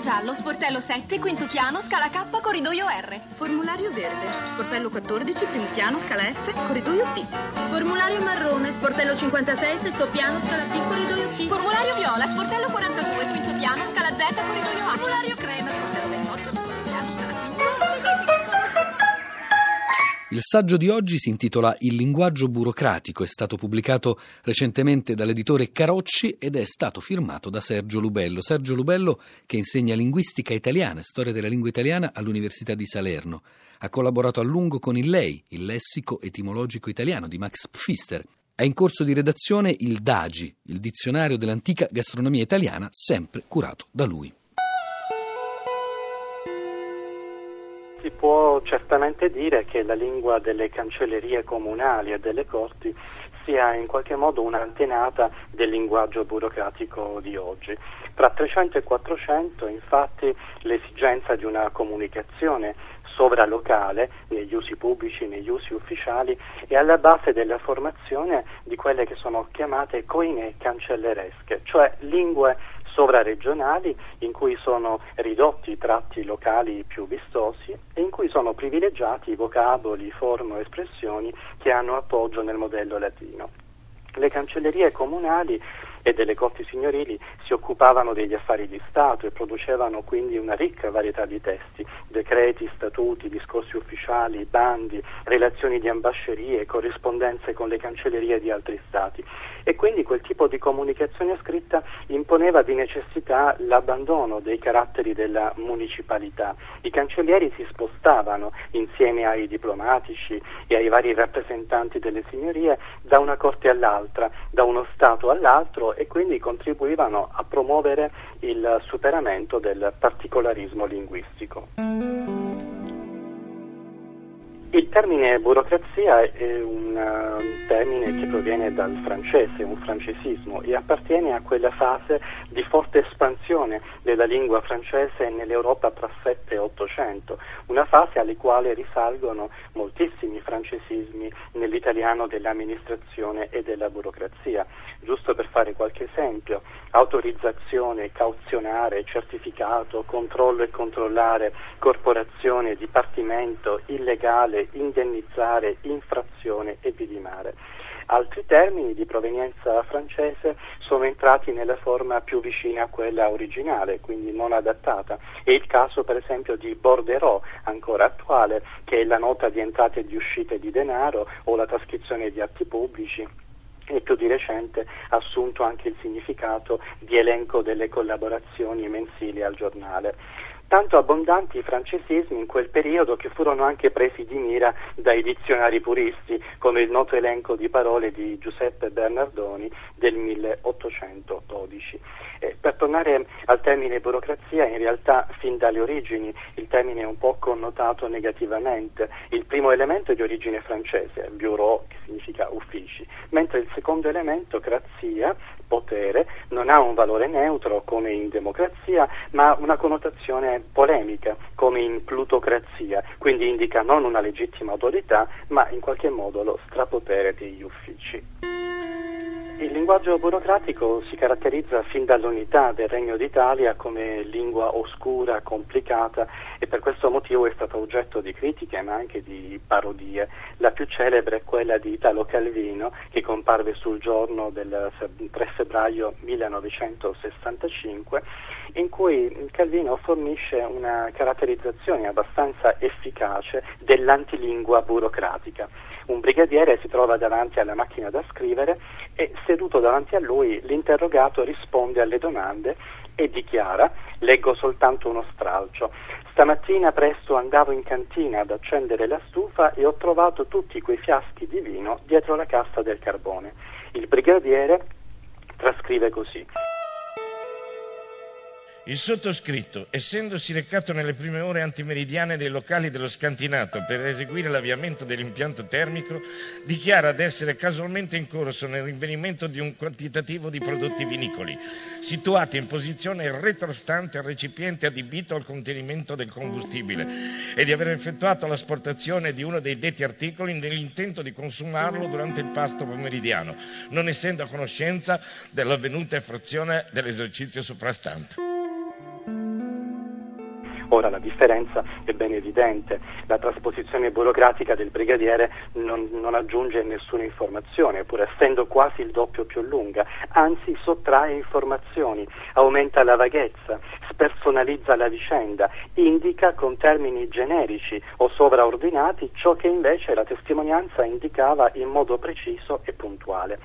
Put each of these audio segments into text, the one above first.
Giallo, sportello 7, quinto piano, scala K, corridoio R. Formulario verde, sportello 14, primo piano, scala F, corridoio T. Formulario marrone, sportello 56, sesto piano, scala T, corridoio T. Formulario viola, sportello 42, quinto piano, scala Z, corridoio A. Formulario crema, sportello Il saggio di oggi si intitola Il linguaggio burocratico, è stato pubblicato recentemente dall'editore Carocci ed è stato firmato da Sergio Lubello. Sergio Lubello che insegna linguistica italiana e storia della lingua italiana all'Università di Salerno. Ha collaborato a lungo con il LEI, il lessico etimologico italiano di Max Pfister. È in corso di redazione il DAGI, il dizionario dell'antica gastronomia italiana, sempre curato da lui. Si può certamente dire che la lingua delle cancellerie comunali e delle corti sia in qualche modo un'antenata del linguaggio burocratico di oggi. Tra 300 e 400 infatti l'esigenza di una comunicazione sovralocale negli usi pubblici, negli usi ufficiali è alla base della formazione di quelle che sono chiamate coine cancelleresche, cioè lingue sovraregionali in cui sono ridotti i tratti locali più vistosi e in cui sono privilegiati i vocaboli, forme o espressioni che hanno appoggio nel modello latino. Le cancellerie comunali e delle corti signorili si occupavano degli affari di Stato e producevano quindi una ricca varietà di testi, decreti, statuti, discorsi ufficiali, bandi, relazioni di ambascerie, corrispondenze con le cancellerie di altri Stati. E quindi quel tipo di comunicazione scritta imponeva di necessità l'abbandono dei caratteri della municipalità. I cancellieri si spostavano insieme ai diplomatici e ai vari rappresentanti delle signorie da una corte all'altra, da uno Stato all'altro e quindi contribuivano a promuovere il superamento del particolarismo linguistico. Il termine burocrazia è un uh, termine che proviene dal francese, un francesismo, e appartiene a quella fase di forte espansione della lingua francese nell'Europa tra 7 e 800, una fase alla quale risalgono moltissimi francesismi nell'italiano dell'amministrazione e della burocrazia. Giusto per fare qualche esempio, autorizzazione, cauzionare, certificato, controllo e controllare, corporazione, dipartimento, illegale, indennizzare, infrazione e vidimare. Altri termini di provenienza francese sono entrati nella forma più vicina a quella originale, quindi non adattata. È il caso per esempio di bordereau, ancora attuale, che è la nota di entrate e di uscite di denaro o la trascrizione di atti pubblici e più di recente ha assunto anche il significato di elenco delle collaborazioni mensili al giornale tanto abbondanti i francesismi in quel periodo che furono anche presi di mira dai dizionari puristi, come il noto elenco di parole di Giuseppe Bernardoni del 1812. Eh, per tornare al termine burocrazia, in realtà fin dalle origini il termine è un po' connotato negativamente. Il primo elemento è di origine francese, bureau, che significa uffici, mentre il secondo elemento, grazia, potere, non ha un valore neutro come in democrazia, ma una connotazione polemica come in plutocrazia, quindi indica non una legittima autorità, ma in qualche modo lo strapotere degli uffici. Il linguaggio burocratico si caratterizza fin dall'unità del Regno d'Italia come lingua oscura, complicata e per questo motivo è stato oggetto di critiche ma anche di parodie. La più celebre è quella di Italo Calvino che comparve sul giorno del 3 febbraio 1965 in cui Calvino fornisce una caratterizzazione abbastanza efficace dell'antilingua burocratica un brigadiere si trova davanti alla macchina da scrivere e seduto davanti a lui l'interrogato risponde alle domande e dichiara leggo soltanto uno stralcio. Stamattina presto andavo in cantina ad accendere la stufa e ho trovato tutti quei fiaschi di vino dietro la cassa del carbone. Il brigadiere trascrive così. Il sottoscritto, essendosi recato nelle prime ore antimeridiane dei locali dello scantinato per eseguire l'avviamento dell'impianto termico, dichiara di essere casualmente in corso nel rinvenimento di un quantitativo di prodotti vinicoli, situati in posizione retrostante al recipiente adibito al contenimento del combustibile e di aver effettuato l'asportazione di uno dei detti articoli nell'intento di consumarlo durante il pasto pomeridiano, non essendo a conoscenza dell'avvenuta effrazione dell'esercizio soprastante. Ora la differenza è ben evidente, la trasposizione burocratica del brigadiere non, non aggiunge nessuna informazione, pur essendo quasi il doppio più lunga, anzi sottrae informazioni, aumenta la vaghezza, spersonalizza la vicenda, indica con termini generici o sovraordinati ciò che invece la testimonianza indicava in modo preciso e puntuale.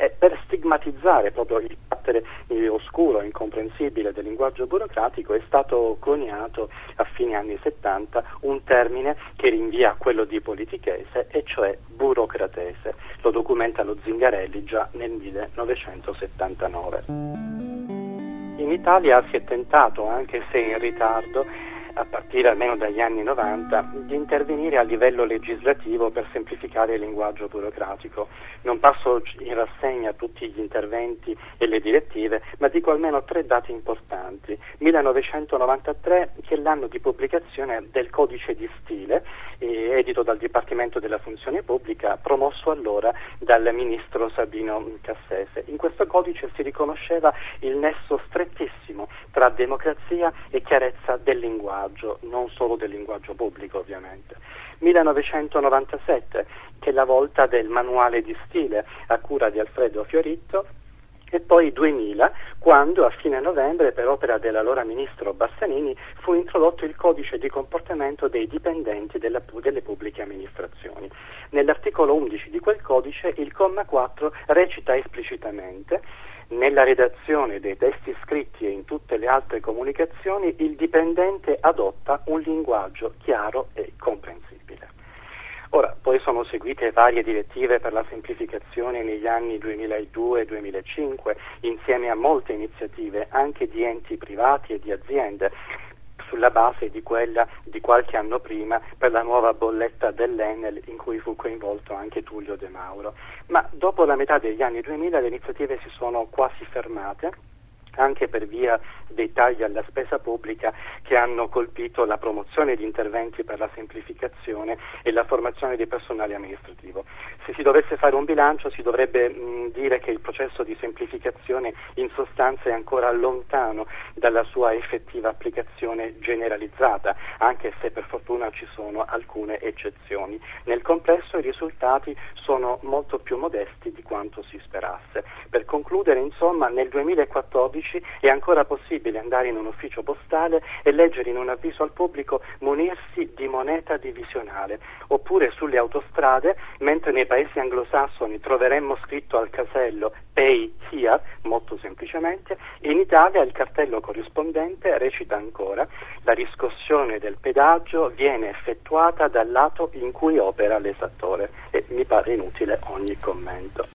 E per stigmatizzare proprio il carattere eh, oscuro, incomprensibile del linguaggio burocratico è stato coniato a fine anni 70 un termine che rinvia a quello di politichese e cioè burocratese. Lo documenta lo Zingarelli già nel 1979. In Italia si è tentato, anche se in ritardo, a partire almeno dagli anni 90, di intervenire a livello legislativo per semplificare il linguaggio burocratico. Non passo in rassegna tutti gli interventi e le direttive, ma dico almeno tre dati importanti. 1993, che è l'anno di pubblicazione del codice di stile, eh, edito dal Dipartimento della Funzione Pubblica, promosso allora dal ministro Sabino Cassese. In questo codice si riconosceva il nesso strettissimo tra democrazia e chiarezza del linguaggio linguaggio, non solo del linguaggio pubblico ovviamente. 1997, che è la volta del manuale di stile a cura di Alfredo Fioritto, e poi 2000, quando a fine novembre, per opera dell'allora ministro Bassanini, fu introdotto il codice di comportamento dei dipendenti della, delle pubbliche amministrazioni. Nell'articolo 11 di quel codice il comma 4 recita esplicitamente nella redazione dei testi scritti e in tutte le altre comunicazioni il dipendente adotta un linguaggio chiaro e comprensibile. Ora, poi sono seguite varie direttive per la semplificazione negli anni 2002-2005, insieme a molte iniziative anche di enti privati e di aziende sulla base di quella di qualche anno prima per la nuova bolletta dell'Enel in cui fu coinvolto anche Tullio De Mauro. Ma dopo la metà degli anni 2000 le iniziative si sono quasi fermate anche per via dei tagli alla spesa pubblica che hanno colpito la promozione di interventi per la semplificazione e la formazione di personale amministrativo. Se si dovesse fare un bilancio si dovrebbe mh, dire che il processo di semplificazione in sostanza è ancora lontano dalla sua effettiva applicazione generalizzata, anche se per fortuna ci sono alcune eccezioni. Nel complesso i risultati sono molto più modesti di quanto si sperasse. Per concludere, insomma, nel 2014 è ancora possibile andare in un ufficio postale e leggere in un avviso al pubblico munirsi di moneta divisionale, oppure sulle autostrade, mentre nei paesi anglosassoni troveremmo scritto al casello Pay Here, molto semplicemente, in Italia il cartello corrispondente recita ancora la riscossione del pedaggio viene effettuata dal lato in cui opera l'esattore e mi pare inutile ogni commento.